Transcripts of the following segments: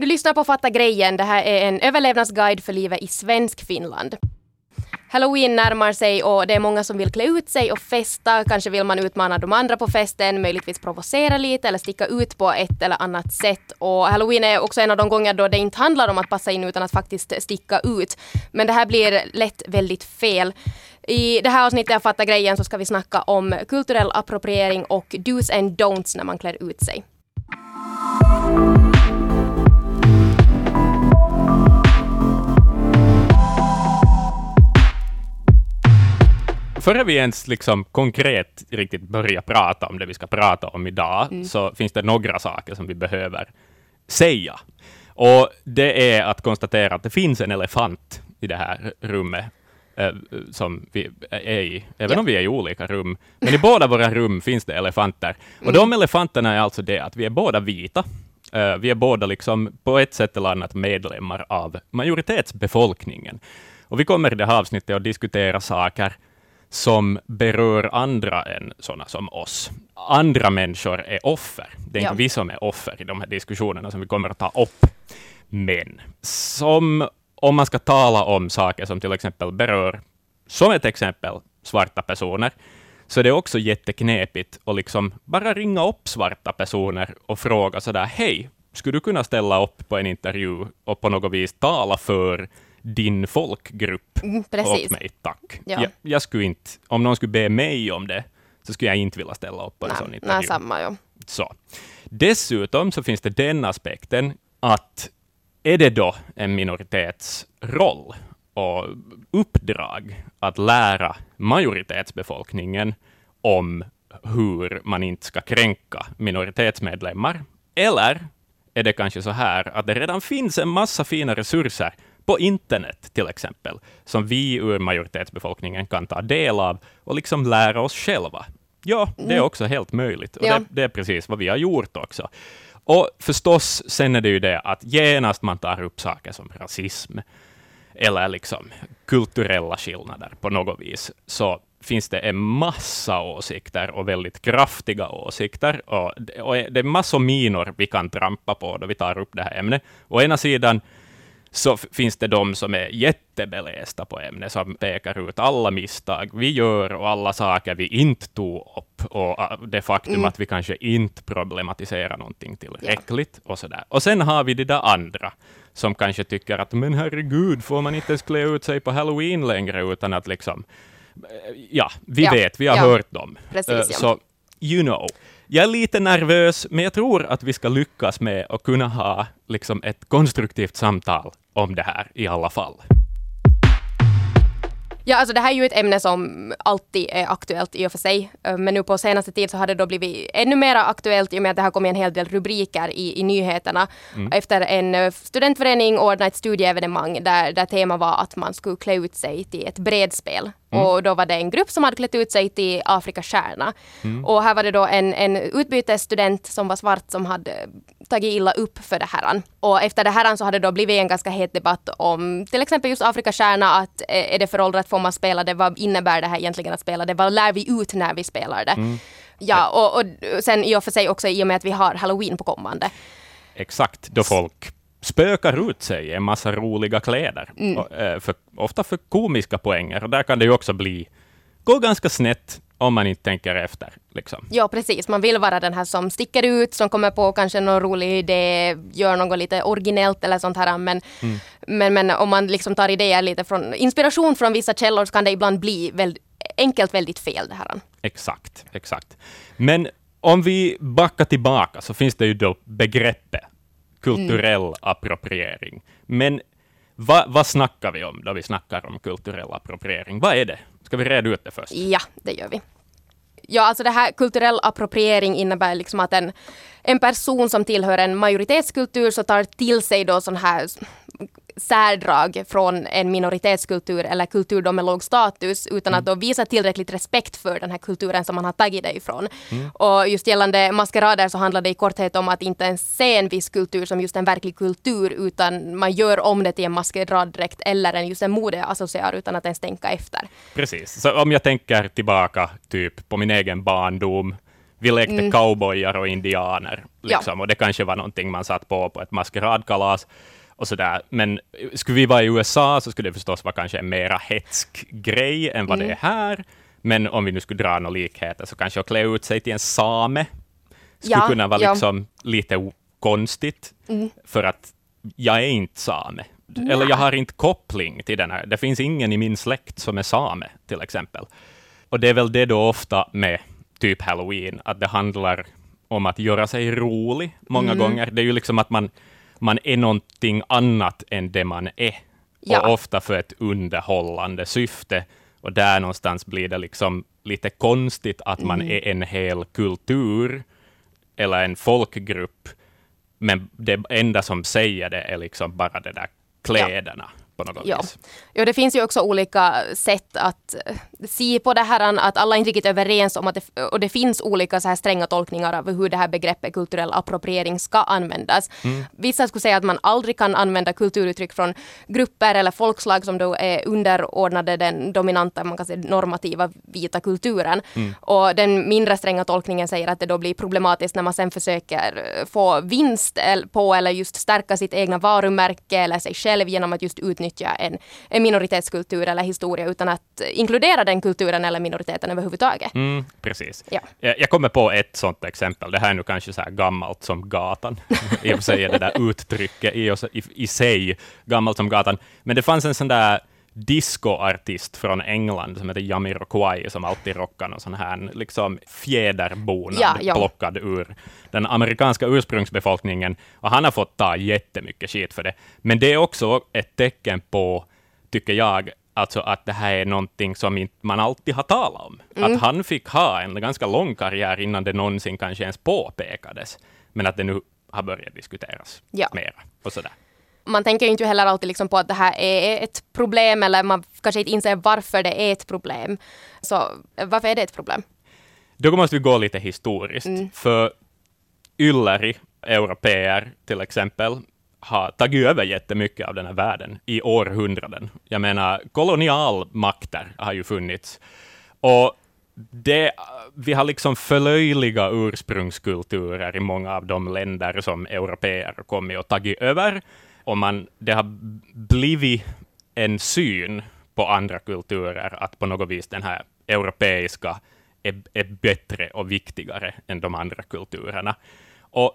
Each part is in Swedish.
Du lyssnar på Fatta grejen. Det här är en överlevnadsguide för livet i svensk Finland. Halloween närmar sig och det är många som vill klä ut sig och festa. Kanske vill man utmana de andra på festen, möjligtvis provocera lite eller sticka ut på ett eller annat sätt. Och Halloween är också en av de gånger då det inte handlar om att passa in utan att faktiskt sticka ut. Men det här blir lätt väldigt fel. I det här avsnittet av Fatta grejen så ska vi snacka om kulturell appropriering och dos and don'ts när man klär ut sig. Före vi ens liksom konkret riktigt börjar prata om det vi ska prata om idag, mm. så finns det några saker som vi behöver säga. Och det är att konstatera att det finns en elefant i det här rummet eh, som vi är i, även ja. om vi är i olika rum. Men i båda våra rum finns det elefanter. Och mm. de elefanterna är alltså det att vi är båda vita. Uh, vi är båda liksom på ett sätt eller annat medlemmar av majoritetsbefolkningen. Och vi kommer i det här avsnittet att diskutera saker som berör andra än sådana som oss. Andra människor är offer. Det är ja. inte vi som är offer i de här diskussionerna som vi kommer att ta upp. Men som om man ska tala om saker som till exempel berör, som ett exempel, svarta personer, så det är också jätteknepigt att liksom bara ringa upp svarta personer och fråga sådär, hej, skulle du kunna ställa upp på en intervju och på något vis tala för din folkgrupp mm, åt mig, tack. Ja. Jag, jag, skulle inte, om någon skulle be mig om det, så skulle jag inte vilja ställa upp på en nej, sån intervju. Nej, samma, ja. Så. Dessutom så finns det den aspekten att är det då en minoritets roll och uppdrag att lära majoritetsbefolkningen om hur man inte ska kränka minoritetsmedlemmar? Eller är det kanske så här att det redan finns en massa fina resurser på internet till exempel, som vi ur majoritetsbefolkningen kan ta del av och liksom lära oss själva. Ja, det är mm. också helt möjligt. Och ja. det, det, är precis vad vi har gjort också. Och förstås, sen är det ju det att genast man tar upp saker som rasism, eller liksom kulturella skillnader på något vis, så finns det en massa åsikter och väldigt kraftiga åsikter. Och, och det är massor minor vi kan trampa på då vi tar upp det här ämnet. Å ena sidan så finns det de som är jättebelästa på ämnet, som pekar ut alla misstag vi gör och alla saker vi inte tog upp, och äh, det faktum mm. att vi kanske inte problematiserar någonting tillräckligt, ja. och sådär. Och sen har vi de där andra, som kanske tycker att men herregud, får man inte ens klä ut sig på halloween längre, utan att liksom, äh, ja, vi ja. vet, vi har ja. hört dem. Precis, uh, så, you know. Jag är lite nervös, men jag tror att vi ska lyckas med att kunna ha liksom ett konstruktivt samtal om det här i alla fall. Ja, alltså det här är ju ett ämne som alltid är aktuellt i och för sig. Eh, men nu på senaste tid så har det då blivit ännu mer aktuellt i och med att det har kommit en hel del rubriker i, i nyheterna. Mm. Efter en eh, studentförening ordnade ett studieevenemang där, där temat var att man skulle klä ut sig till ett bredspel. Mm. Och då var det en grupp som hade klätt ut sig till Afrikas stjärna. Mm. Och här var det då en, en utbytesstudent som var svart som hade tagit illa upp för det här. Och efter det här så hade det då blivit en ganska het debatt om till exempel just Afrikas stjärna, att eh, är det föråldrat, får man spela det, vad innebär det här egentligen att spela det, vad lär vi ut när vi spelar det? Mm. Ja, och, och sen i och för sig också i och med att vi har halloween på kommande. Exakt, då folk spökar ut sig i en massa roliga kläder. Mm. Och, eh, för, ofta för komiska poänger. Och där kan det ju också bli, gå ganska snett om man inte tänker efter. Liksom. Ja, precis. Man vill vara den här som sticker ut, som kommer på kanske någon rolig idé, gör något lite originellt eller sånt här. Men, mm. men, men om man liksom tar idéer lite från, inspiration från vissa källor så kan det ibland bli väldigt, enkelt väldigt fel det här. Exakt, exakt. Men om vi backar tillbaka så finns det ju då begreppet kulturell mm. appropriering. Men Va, vad snackar vi om då vi snackar om kulturell appropriering? Vad är det? Ska vi reda ut det först? Ja, det gör vi. Ja, alltså det här kulturell appropriering innebär liksom att en, en person som tillhör en majoritetskultur så tar till sig då sån här särdrag från en minoritetskultur eller kultur med låg status utan mm. att då visa tillräckligt respekt för den här kulturen som man har tagit det ifrån. Mm. Och just gällande maskerader så handlar det i korthet om att inte ens se en viss kultur som just en verklig kultur utan man gör om det till en maskeraddräkt eller en, just en modeassociar utan att ens tänka efter. Precis, så om jag tänker tillbaka typ på min egen barndom vi lekte mm. cowboyar och indianer, liksom, ja. och det kanske var någonting man satt på på ett maskeradkalas, och sådär. Men skulle vi vara i USA så skulle det förstås vara kanske en mera hetsk grej än vad mm. det är här. Men om vi nu skulle dra några likheter så kanske att klä ut sig till en same skulle ja, kunna vara ja. liksom lite konstigt, mm. för att jag är inte same. Nej. Eller jag har inte koppling till den här. Det finns ingen i min släkt som är same, till exempel. Och det är väl det då ofta med typ halloween, att det handlar om att göra sig rolig många mm. gånger. Det är ju liksom att man, man är någonting annat än det man är. Ja. Och ofta för ett underhållande syfte. Och där någonstans blir det liksom lite konstigt att man mm. är en hel kultur eller en folkgrupp, men det enda som säger det är liksom bara de där kläderna. På något ja. vis. Ja, det finns ju också olika sätt att eh, se på det här, att alla är inte riktigt överens om att det, och det finns olika så här stränga tolkningar av hur det här begreppet kulturell appropriering ska användas. Mm. Vissa skulle säga att man aldrig kan använda kulturuttryck från grupper eller folkslag som då är underordnade den dominanta, man kan säga normativa vita kulturen. Mm. Och den mindre stränga tolkningen säger att det då blir problematiskt när man sen försöker få vinst på eller just stärka sitt egna varumärke eller sig själv genom att just utnyttja utnyttja en, en minoritetskultur eller historia utan att inkludera den kulturen eller minoriteten överhuvudtaget. Mm, precis. Ja. Jag, jag kommer på ett sådant exempel. Det här är nu kanske så här gammalt som gatan. I och för sig är det där uttrycket i, i, i sig gammalt som gatan. Men det fanns en sån där discoartist från England som heter Jamiroquai, som alltid rockar någon sån här liksom fjäderbonad ja, ja. plockad ur den amerikanska ursprungsbefolkningen. Och han har fått ta jättemycket skit för det. Men det är också ett tecken på, tycker jag, alltså att det här är någonting som man alltid har talat om. Mm. Att han fick ha en ganska lång karriär innan det någonsin kanske ens påpekades, men att det nu har börjat diskuteras ja. mera. Och sådär man tänker ju inte heller alltid liksom på att det här är ett problem eller man kanske inte inser varför det är ett problem. Så varför är det ett problem? Då måste vi gå lite historiskt. Mm. För Ylleri, europeer till exempel, har tagit över jättemycket av den här världen i århundraden. Jag menar, kolonialmakter har ju funnits. Och det, vi har liksom förlöjliga ursprungskulturer i många av de länder som europeer kommit och tagit över och man, det har blivit en syn på andra kulturer, att på något vis den här europeiska är, är bättre och viktigare än de andra kulturerna. Och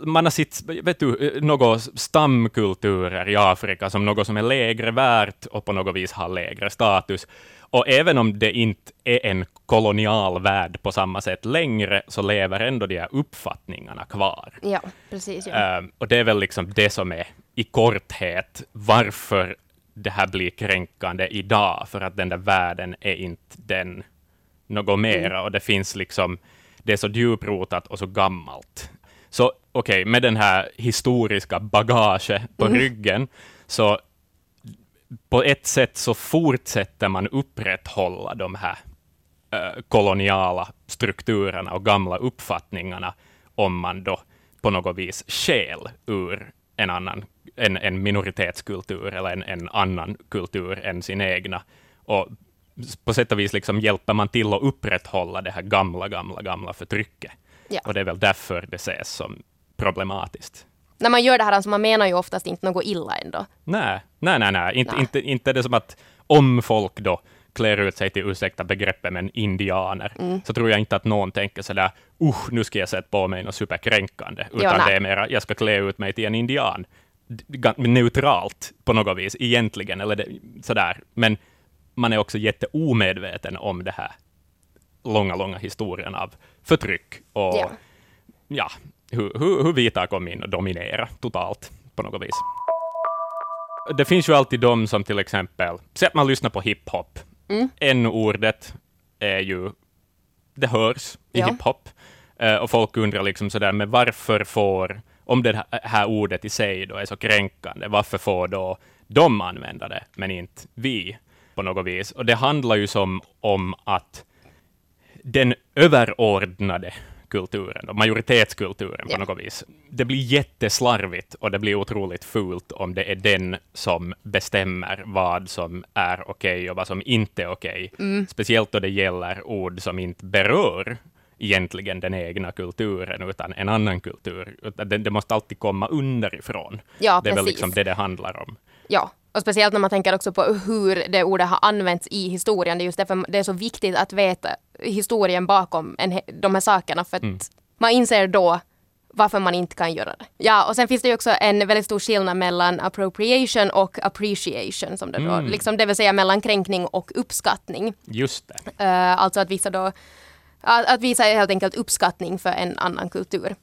man har sett vet du, några stamkulturer i Afrika som något som är lägre värt och på något vis har lägre status. Och även om det inte är en kolonial värld på samma sätt längre, så lever ändå de här uppfattningarna kvar. Ja, precis. Ja. Uh, och det är väl liksom det som är i korthet varför det här blir kränkande idag, för att den där världen är inte den något mera, mm. och det finns liksom, det är så djuprotat och så gammalt. Så okej, okay, med den här historiska bagaget på mm. ryggen, så på ett sätt så fortsätter man upprätthålla de här äh, koloniala strukturerna och gamla uppfattningarna om man då på något vis skäl ur en annan en, en minoritetskultur eller en, en annan kultur än sin egna. Och på sätt och vis liksom hjälper man till att upprätthålla det här gamla, gamla, gamla förtrycket. Ja. Och det är väl därför det ses som problematiskt när man gör det här, alltså man menar ju oftast inte något illa ändå. Nej, nej, nej, nej. Inte, nej. Inte, inte det som att om folk då klär ut sig till, ursäkta begreppet, men indianer, mm. så tror jag inte att någon tänker sådär, usch, nu ska jag sätta på mig något superkränkande, utan jo, det är mera, jag ska klä ut mig till en indian. Neutralt på något vis, egentligen, eller det, sådär. Men man är också jätteomedveten om det här långa, långa historien av förtryck och ja, ja hur, hur, hur vita kom in och dominerade totalt på något vis. Det finns ju alltid de som till exempel, säg att man lyssnar på hiphop. Mm. N-ordet är ju, det hörs i ja. hiphop. Uh, och folk undrar liksom sådär, men varför får, om det här ordet i sig då är så kränkande, varför får då de använda det, men inte vi på något vis? Och det handlar ju som om att den överordnade kulturen, och majoritetskulturen på ja. något vis. Det blir jätteslarvigt och det blir otroligt fult om det är den som bestämmer vad som är okej okay och vad som inte är okej. Okay. Mm. Speciellt då det gäller ord som inte berör egentligen den egna kulturen, utan en annan kultur. Det, det måste alltid komma underifrån. Ja, det är väl precis. liksom det det handlar om. Ja, och speciellt när man tänker också på hur det ordet har använts i historien. Det är just därför det är så viktigt att veta historien bakom en, de här sakerna. För att Mm. man inser då varför man inte kan göra det. Ja, och sen finns det ju också en väldigt stor skillnad mellan appropriation och appreciation. Som det, då, Mm. liksom, det vill säga mellan kränkning och uppskattning. Just det. Eh, alltså att visa då att, att visa helt enkelt uppskattning för en annan kultur.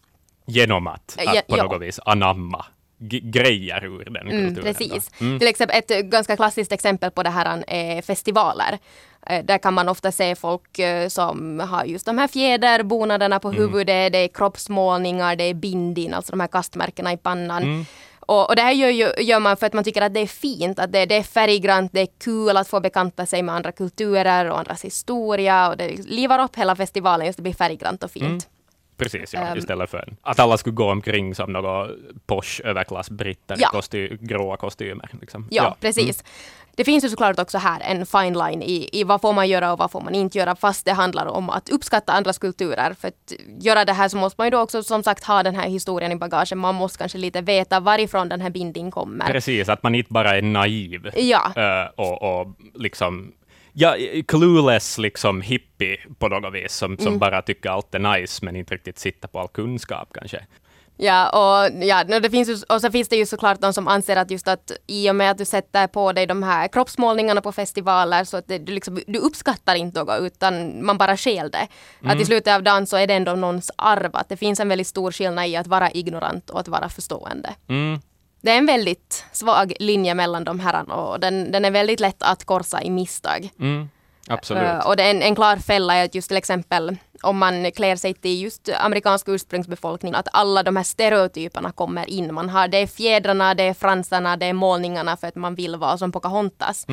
Genom att, Ja, att på ja. något vis anamma grejer ur den Mm, kulturen. då. precis. Mm. Till exempel ett eh, ganska klassiskt exempel på det här är festivaler. Eh, Där kan man ofta se folk eh, som har just de här fjäderbonaderna på huvudet, det är kroppsmålningar, det är bindin, alltså de här kastmärkena i pannan. Och, och det här gör, gör man för att man tycker att det är fint, att det, det är färggrant, det är kul att få bekanta sig med andra kulturer och andras historia och det livar upp hela festivalen, just det blir färggrant och fint. Precis, ja. Ehm. istället för att alla skulle gå omkring som några posh överklassbritter Ja. i kosty- gråa kostymer. Liksom. Ja, precis. Det finns ju såklart också här en fine line i, i vad får man göra och vad får man inte göra fast det handlar om att uppskatta andras kulturer. För att göra det här så måste man ju då också som sagt ha den här historien i bagagen. Man måste kanske lite veta varifrån den här binding kommer. Precis, att man inte bara är naiv Ja, eh, och, och liksom Ja, clueless liksom hippie på något vis, som, som Mm. bara tycker allt är nice, men inte riktigt sitter på all kunskap kanske. ja, och, ja det finns ju, och så finns det ju såklart de som anser att just att i och med att du sätter på dig de här kroppsmålningarna på festivaler så att det, du, liksom, du uppskattar inte något utan man bara stjäl det. Att i slutet av dagen så är det ändå någons arv. Att det finns en väldigt stor skillnad i att vara ignorant och att vara förstående. Mm. Det är en väldigt svag linje mellan de här och den, den är väldigt lätt att korsa i misstag. Mm. Absolut. Uh, och det är en, en klar fälla är att just till exempel om man klär sig till just amerikansk ursprungsbefolkning, att alla de här stereotyperna kommer in. Man har, det är fjädrarna, det är fransarna, det är målningarna för att man vill vara som Pocahontas.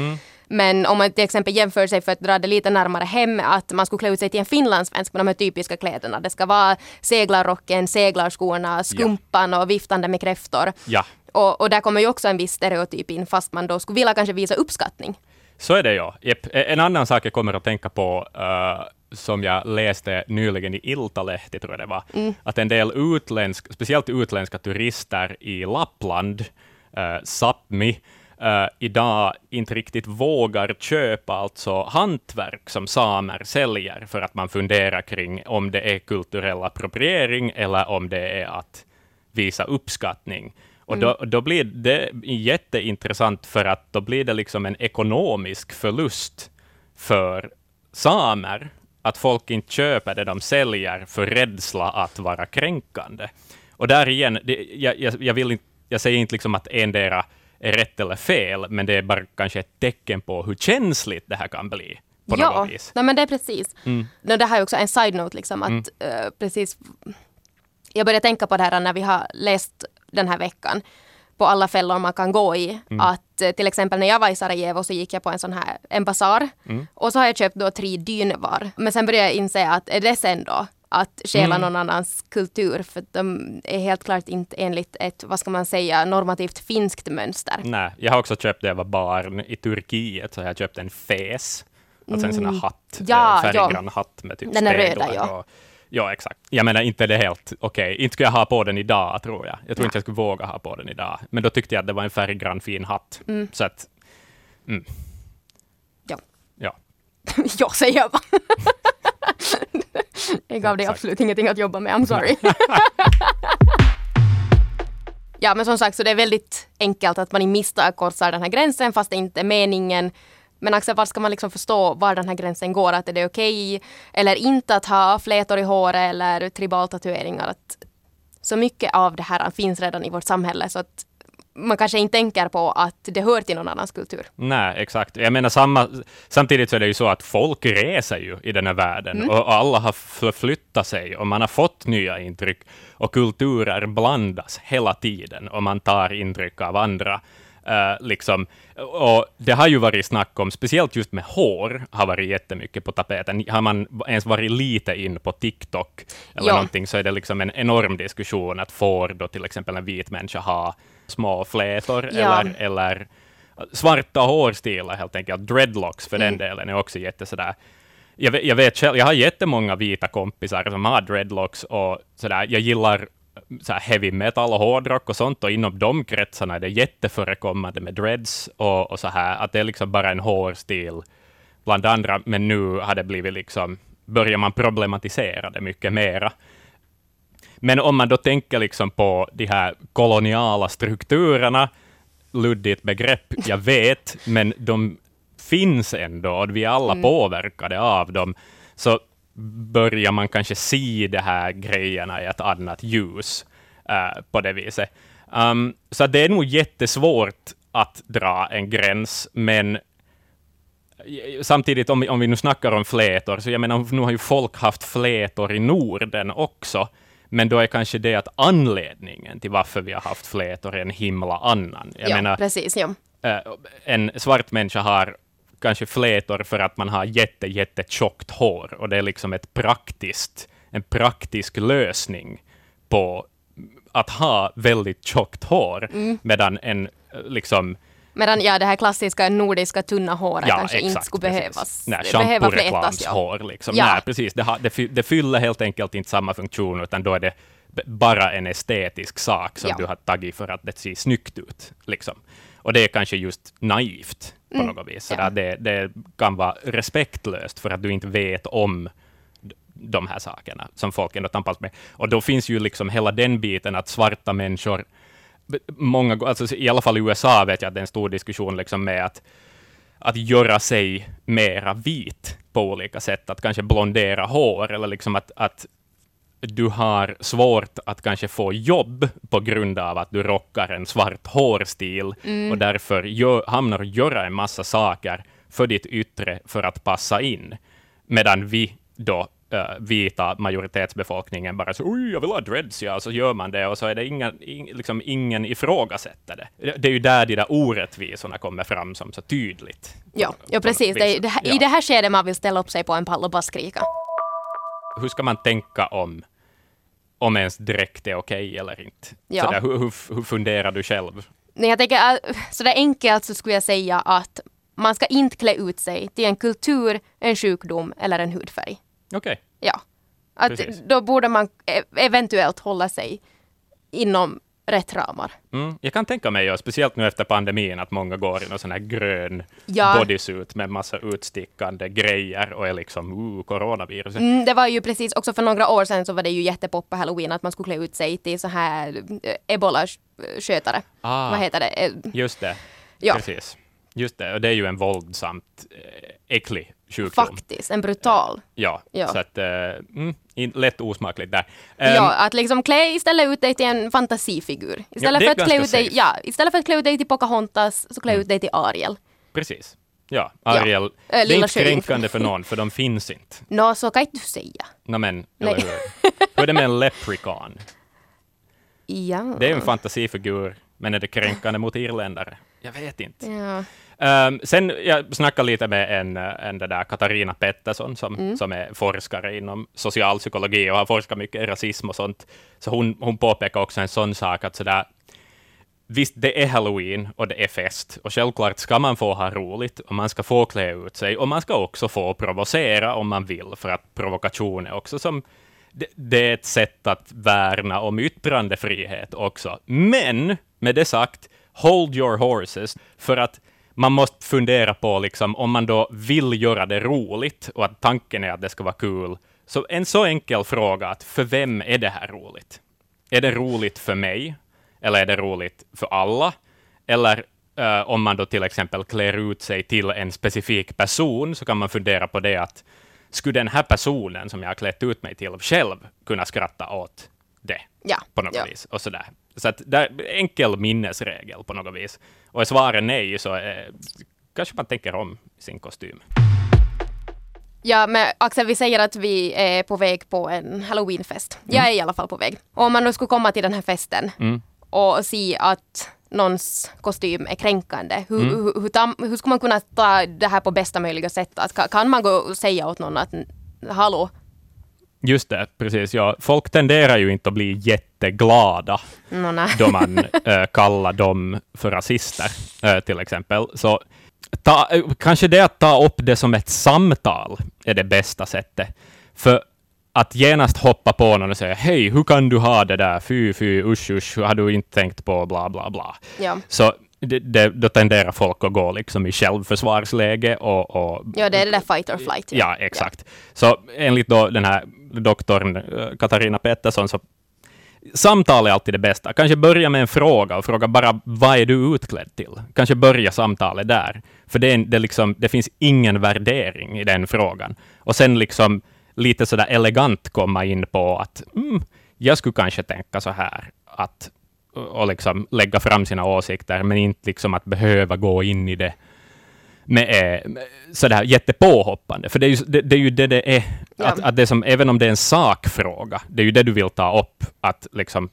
Men om man till exempel jämför sig för att dra det lite närmare hem, att man skulle klä ut sig till en finlandssvensk med de här typiska kläderna. Det ska vara seglarrocken, seglarskorna, skumpan och viftande med kräftor. Ja, Och, och där kommer ju också en viss stereotyp in, fast man då skulle vilja kanske visa uppskattning. så är det ja. Jep. En annan sak jag kommer att tänka på, eh, som jag läste nyligen i Iltalehti, tror jag det var, att en del utländsk, speciellt utländska turister i Lappland, uh, Sápmi, eh, idag inte riktigt vågar köpa alltså hantverk som samer säljer, för att man funderar kring om det är kulturell appropriering eller om det är att visa uppskattning. Och då, då blir det jätteintressant, för att då blir det liksom en ekonomisk förlust för samer, att folk inte köper det de säljer för rädsla att vara kränkande. Och där igen, det, jag, jag, jag, vill inte, jag säger inte liksom att endera är rätt eller fel, men det är bara kanske ett tecken på hur känsligt det här kan bli. På ja, något vis. nej, men det är precis. Mm. No, det här är också en side-note, liksom, att eh, precis jag började tänka på det här när vi har läst den här veckan på alla fällor man kan gå i. Mm. Att eh, till exempel när jag var i Sarajevo så gick jag på en sån här en basar Mm. och så har jag köpt då tre dynvar. Men sen började jag inse att är det sen då att stjäla Mm. någon annans kultur för de är helt klart inte enligt ett, vad ska man säga, normativt finskt mönster. Nej, jag har också köpt det jag var barn i Turkiet, så har jag köpt en fes. Alltså en sån här hatt, Mm. Ja, eh, färggrann hatt med typ Den är röda, ja. Och, ja, exakt. Jag menar, inte det helt okej. Inte skulle jag ha på den idag, tror jag. Jag tror Nej. inte jag skulle våga ha på den idag. Men då tyckte jag att det var en färggrann fin hatt. Mm. Så att, Ja. ja. jag säger jag bara. jag gav dig absolut ingenting att jobba med, I'm sorry. ja men som sagt så det är väldigt enkelt att man i misstag korsar den här gränsen fast det inte är meningen. Men Axel, var ska man liksom förstå var den här gränsen går? Att är det okej eller inte att ha flätor i håret eller tribaltatueringar? Att så mycket av det här finns redan i vårt samhälle så att man kanske inte tänker på att det hör till någon annans kultur. Nej, exakt. Jag menar, samma, samtidigt så är det ju så att folk reser ju i den här världen Mm. och alla har förflyttat sig och man har fått nya intryck och kulturer blandas hela tiden och man tar intryck av andra. Eh, liksom. Och det har ju varit snack om, speciellt just med hår, har varit jättemycket på tapeten. Har man ens varit lite in på TikTok eller Ja. någonting så är det liksom en enorm diskussion att får då till exempel en vit människa ha små flätor Ja. eller, eller svarta hårstilar helt enkelt. Dreadlocks för Mm. den delen är också jätte sådär jag, vet, jag vet själv, jag har jättemånga vita kompisar som har dreadlocks och sådär. Jag gillar så heavy metal och hårdrock och sånt, och inom de kretsarna är det jätteförekommande med dreads och, och så här, att det är liksom bara en hårstil bland andra, men nu har det blivit liksom, börjar man problematisera det mycket mera. Men om man då tänker liksom på de här koloniala strukturerna, luddigt begrepp, jag vet, men de finns ändå, och vi är alla mm. påverkade av dem, så börjar man kanske se de här grejerna i ett annat ljus uh, på det viset. Um, så det är nog jättesvårt att dra en gräns, men samtidigt, om, om vi nu snackar om flätor, så jag menar, nu har ju folk haft flätor i Norden också, men då är kanske det att anledningen till varför vi har haft flätor är en himla annan. Jag ja, menar, precis. Ja. Uh, en svart människa har kanske flätor för att man har jätte, jätte tjockt hår, och det är liksom ett praktiskt, en praktisk lösning på att ha väldigt tjockt hår, mm. medan en liksom Medan ja, det här klassiska nordiska tunna håret ja, kanske exakt, inte skulle behövas. Nej, behöva flätas. Ja. hår liksom. Ja. Nej, precis. Det, har, det, det fyller helt enkelt inte samma funktion, utan då är det bara en estetisk sak som ja. du har tagit för att det ser snyggt ut. Liksom. Och det är kanske just naivt på mm. något vis. Ja. Det, det kan vara respektlöst för att du inte vet om de här sakerna som folk ändå tampas med. Och då finns ju liksom hela den biten att svarta människor, många, alltså i alla fall i USA vet jag att det är en stor diskussion liksom med att, att göra sig mera vit på olika sätt, att kanske blondera hår, eller liksom att, att du har svårt att kanske få jobb på grund av att du rockar en svart hårstil mm. och därför gör, hamnar och göra en massa saker för ditt yttre för att passa in. Medan vi då uh, vita majoritetsbefolkningen bara så oj, jag vill ha dreads, ja, så gör man det och så är det inga, in, liksom ingen ifrågasätter det. Det är ju där de där orättvisorna kommer fram som så tydligt. Ja, ja precis. Det, det, I det här skedet man vill ställa upp sig på en pall och bara skrika. Hur ska man tänka om om ens dräkt är okej okay eller inte. Ja. Sådär, hur, hur, hur funderar du själv? Nej, jag tänker, äh, sådär enkelt så skulle jag säga att man ska inte klä ut sig till en kultur, en sjukdom eller en hudfärg. Okej. Okay. Ja. Att då borde man e eventuellt hålla sig inom rätt ramar. Mm, jag kan tänka mig, speciellt nu efter pandemin, att många går i någon sån här grön ja. bodysuit med massa utstickande grejer och är liksom uh, coronavirus. Mm, det var ju precis, också för några år sedan så var det ju jättepop på halloween att man skulle klä ut sig till så här eh, ebola-skötare. Ah, Vad heter det? Eh, just det, ja. precis. Just det, och det är ju en våldsamt eh, äcklig sjukdom. Faktiskt, en brutal. Ja, ja. så att, mm, lätt osmakligt där. Um, ja, att liksom klä istället ut dig till en fantasifigur. Istället, ja, för att klä ut dig, ja, istället för att klä ut dig till Pocahontas, så klä mm. ut dig till Ariel. Precis. Ja, Ariel. Ja. det är inte kränkande för någon, för de finns inte. Nå, no, så kan inte du säga. No, men, eller hur? hur är det med en leprechaun? Ja. Det är en fantasifigur, men är det kränkande mot irländare? Jag vet inte. Ja. Um, sen jag snackade lite med en, en där Katarina Pettersson som, mm. som är forskare inom socialpsykologi och har forskat mycket i rasism och sånt. Så hon, hon påpekar också en sån sak att sådär, visst, det är halloween och det är fest och självklart ska man få ha roligt och man ska få klä ut sig och man ska också få provocera om man vill, för att provokation är också som det, det är ett sätt att värna om yttrandefrihet också. Men med det sagt, hold your horses, för att man måste fundera på liksom, om man då vill göra det roligt och att tanken är att det ska vara kul. Så en så enkel fråga, att för vem är det här roligt? Är det roligt för mig? Eller är det roligt för alla? Eller uh, om man då till exempel klär ut sig till en specifik person, så kan man fundera på det att skulle den här personen som jag har klätt ut mig till själv kunna skratta åt ja, på något ja. vis? Och sådär. Så att det är enkel minnesregel på något vis. Och är svaret nej, så är, kanske man tänker om sin kostym. Ja, men Axel, vi säger att vi är på väg på en halloweenfest. Jag mm. är i alla fall på väg. Och om man nu skulle komma till den här festen mm. och se att någons kostym är kränkande, hur, mm. hur, hur, hur ska man kunna ta det här på bästa möjliga sätt? Att, kan man gå och säga åt någon att hallå, Just det, precis. Ja. Folk tenderar ju inte att bli jätteglada no, då man äh, kallar dem för rasister, äh, till exempel. Så ta, kanske det att ta upp det som ett samtal är det bästa sättet. För att genast hoppa på någon och säga hej, hur kan du ha det där, fy, fy, usch, usch, har du inte tänkt på bla, bla, bla. Ja. Så det, det, då tenderar folk att gå liksom i självförsvarsläge och, och ja, det är det där fight or flight. Ja, exakt. Så enligt då den här doktorn eh, Katarina Pettersson så Samtal är alltid det bästa. Kanske börja med en fråga och fråga bara vad är du utklädd till? Kanske börja samtalet där. För det, är, det, liksom, det finns ingen värdering i den frågan. Och sen liksom lite sådär elegant komma in på att mm, jag skulle kanske tänka så här, att och liksom lägga fram sina åsikter, men inte liksom att behöva gå in i det med, med sådär jättepåhoppande. För det är ju det, det, är ju det, det är. Ja. Att, att det som, även om det är en sakfråga, det är ju det du vill ta upp. Att liksom,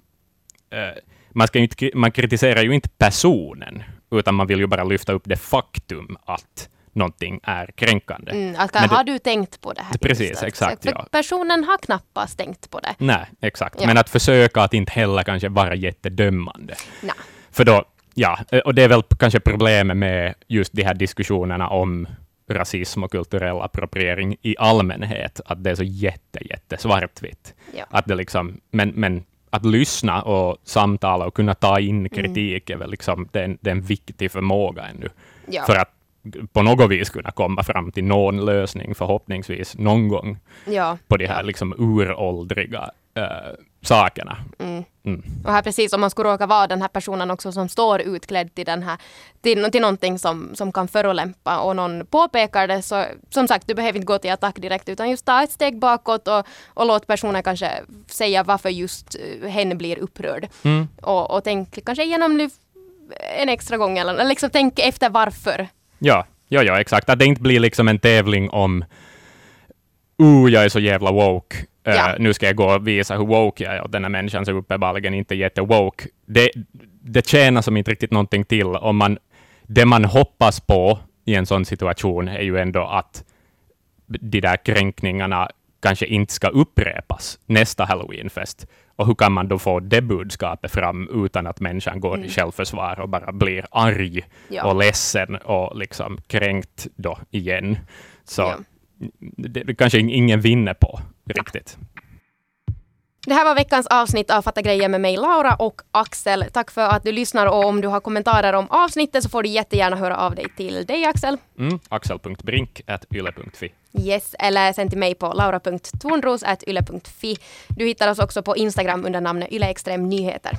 eh, man, ska inte, man kritiserar ju inte personen, utan man vill ju bara lyfta upp det faktum att någonting är kränkande. Mm, det, har du tänkt på det här? Precis, exakt. ja. Personen har knappast tänkt på det. Nej, exakt. Ja. Men att försöka att inte heller kanske vara jättedömande. Nej. För då, ja, och det är väl kanske problemet med just de här diskussionerna om rasism och kulturell appropriering i allmänhet, att det är så jätte, jätte svartvitt. Ja. Att det liksom, men, men att lyssna och samtala och kunna ta in kritik mm. är väl liksom, det är, det är en viktig förmåga ännu. Ja. För att på något vis kunna komma fram till någon lösning, förhoppningsvis någon gång, ja. på de här liksom uråldriga äh, sakerna. Mm. Mm. Och här precis, om man skulle råka vara den här personen också som står utklädd till, den här, till, till någonting som, som kan förolämpa och någon påpekar det, så som sagt, du behöver inte gå till attack direkt, utan just ta ett steg bakåt och, och låt personen kanske säga varför just uh, hen blir upprörd. Mm. Och, och tänk kanske igenom en extra gång, eller liksom tänk efter varför Ja, ja, ja, exakt. Att det inte blir liksom en tävling om uh, jag är så jävla woke. Uh, ja. Nu ska jag gå och visa hur woke jag är och den här människan som uppenbarligen inte är jättewoke. Det, det tjänar som inte riktigt någonting till. Om man, det man hoppas på i en sån situation är ju ändå att de där kränkningarna kanske inte ska upprepas nästa halloweenfest. Och hur kan man då få det budskapet fram utan att människan går mm. i självförsvar och bara blir arg ja. och ledsen och liksom kränkt då igen. Så ja. det, det kanske ingen vinner på riktigt. Det här var veckans avsnitt av Fatta grejer med mig Laura och Axel. Tack för att du lyssnar och om du har kommentarer om avsnittet så får du jättegärna höra av dig till dig Axel. Mm, axel.brink.yle.fi Yes, eller sen till mig på laura.tornros.yle.fi. Du hittar oss också på Instagram under namnet yleextremnyheter.